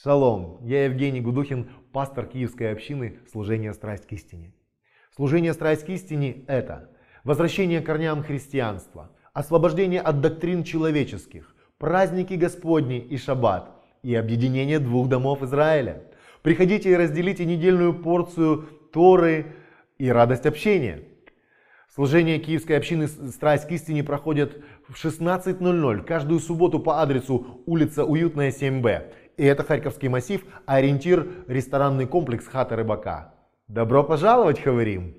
Шалом, я Евгений Гудухин, пастор Киевской общины служения «Страсть к истине». Служение «Страсть к истине» – это возвращение корням христианства, освобождение от доктрин человеческих, праздники Господни и Шаббат и объединение двух домов Израиля. Приходите и разделите недельную порцию Торы и радость общения. Служение Киевской общины «Страсть к истине» проходит в 16.00 каждую субботу по адресу улица Уютная 7Б. И это Харьковский массив, ориентир ресторанный комплекс «Хата Рыбака». Добро пожаловать, говорим!